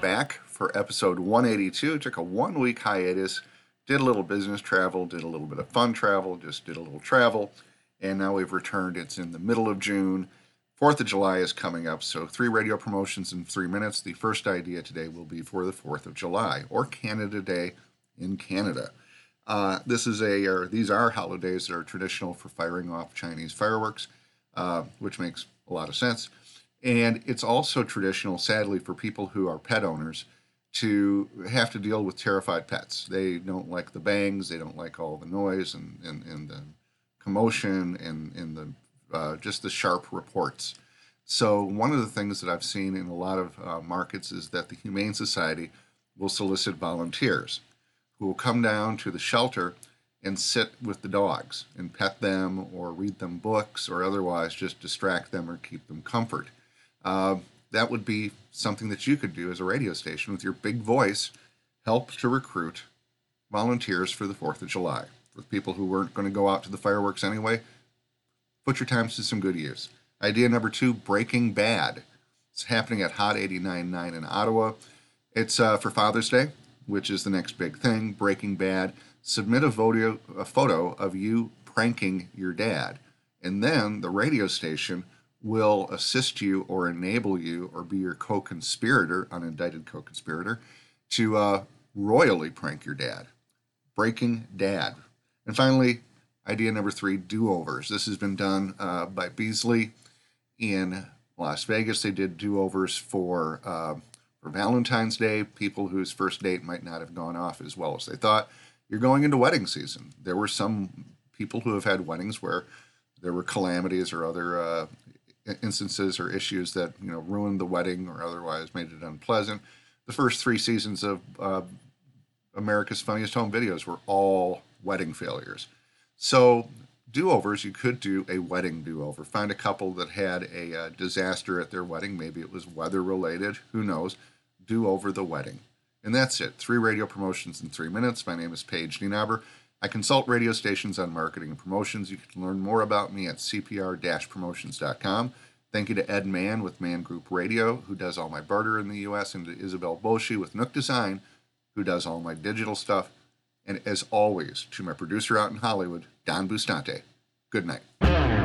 back for episode 182. Took a one week hiatus, did a little business travel, did a little bit of fun travel, just did a little travel, and now we've returned. It's in the middle of June. 4th of July is coming up, so three radio promotions in three minutes. The first idea today will be for the 4th of July or Canada Day in Canada. Uh, this is a, or these are holidays that are traditional for firing off Chinese fireworks, uh, which makes a lot of sense. And it's also traditional, sadly, for people who are pet owners to have to deal with terrified pets. They don't like the bangs, they don't like all the noise and, and, and the commotion and, and the uh, just the sharp reports. So, one of the things that I've seen in a lot of uh, markets is that the Humane Society will solicit volunteers who will come down to the shelter and sit with the dogs and pet them or read them books or otherwise just distract them or keep them comfort. Uh, that would be something that you could do as a radio station with your big voice, help to recruit volunteers for the 4th of July. For people who weren't going to go out to the fireworks anyway, put your times to some good use. Idea number two Breaking Dad. It's happening at Hot 89.9 in Ottawa. It's uh, for Father's Day, which is the next big thing. Breaking Dad. Submit a, photo, a photo of you pranking your dad. And then the radio station will assist you or enable you or be your co conspirator, unindicted co conspirator, to uh, royally prank your dad. Breaking Dad. And finally, idea number three do overs. This has been done uh, by Beasley in Las Vegas. They did do overs for, uh, for Valentine's Day, people whose first date might not have gone off as well as they thought. You're going into wedding season. There were some people who have had weddings where there were calamities or other uh, instances or issues that you know ruined the wedding or otherwise made it unpleasant. The first three seasons of uh, America's Funniest Home Videos were all wedding failures. So do-overs, you could do a wedding do-over. Find a couple that had a uh, disaster at their wedding. Maybe it was weather related. Who knows? Do over the wedding. And that's it. Three radio promotions in three minutes. My name is Paige Nienaber. I consult radio stations on marketing and promotions. You can learn more about me at cpr-promotions.com. Thank you to Ed Mann with Mann Group Radio, who does all my barter in the U.S., and to Isabel Boshi with Nook Design, who does all my digital stuff. And as always, to my producer out in Hollywood, Don Bustante, good night.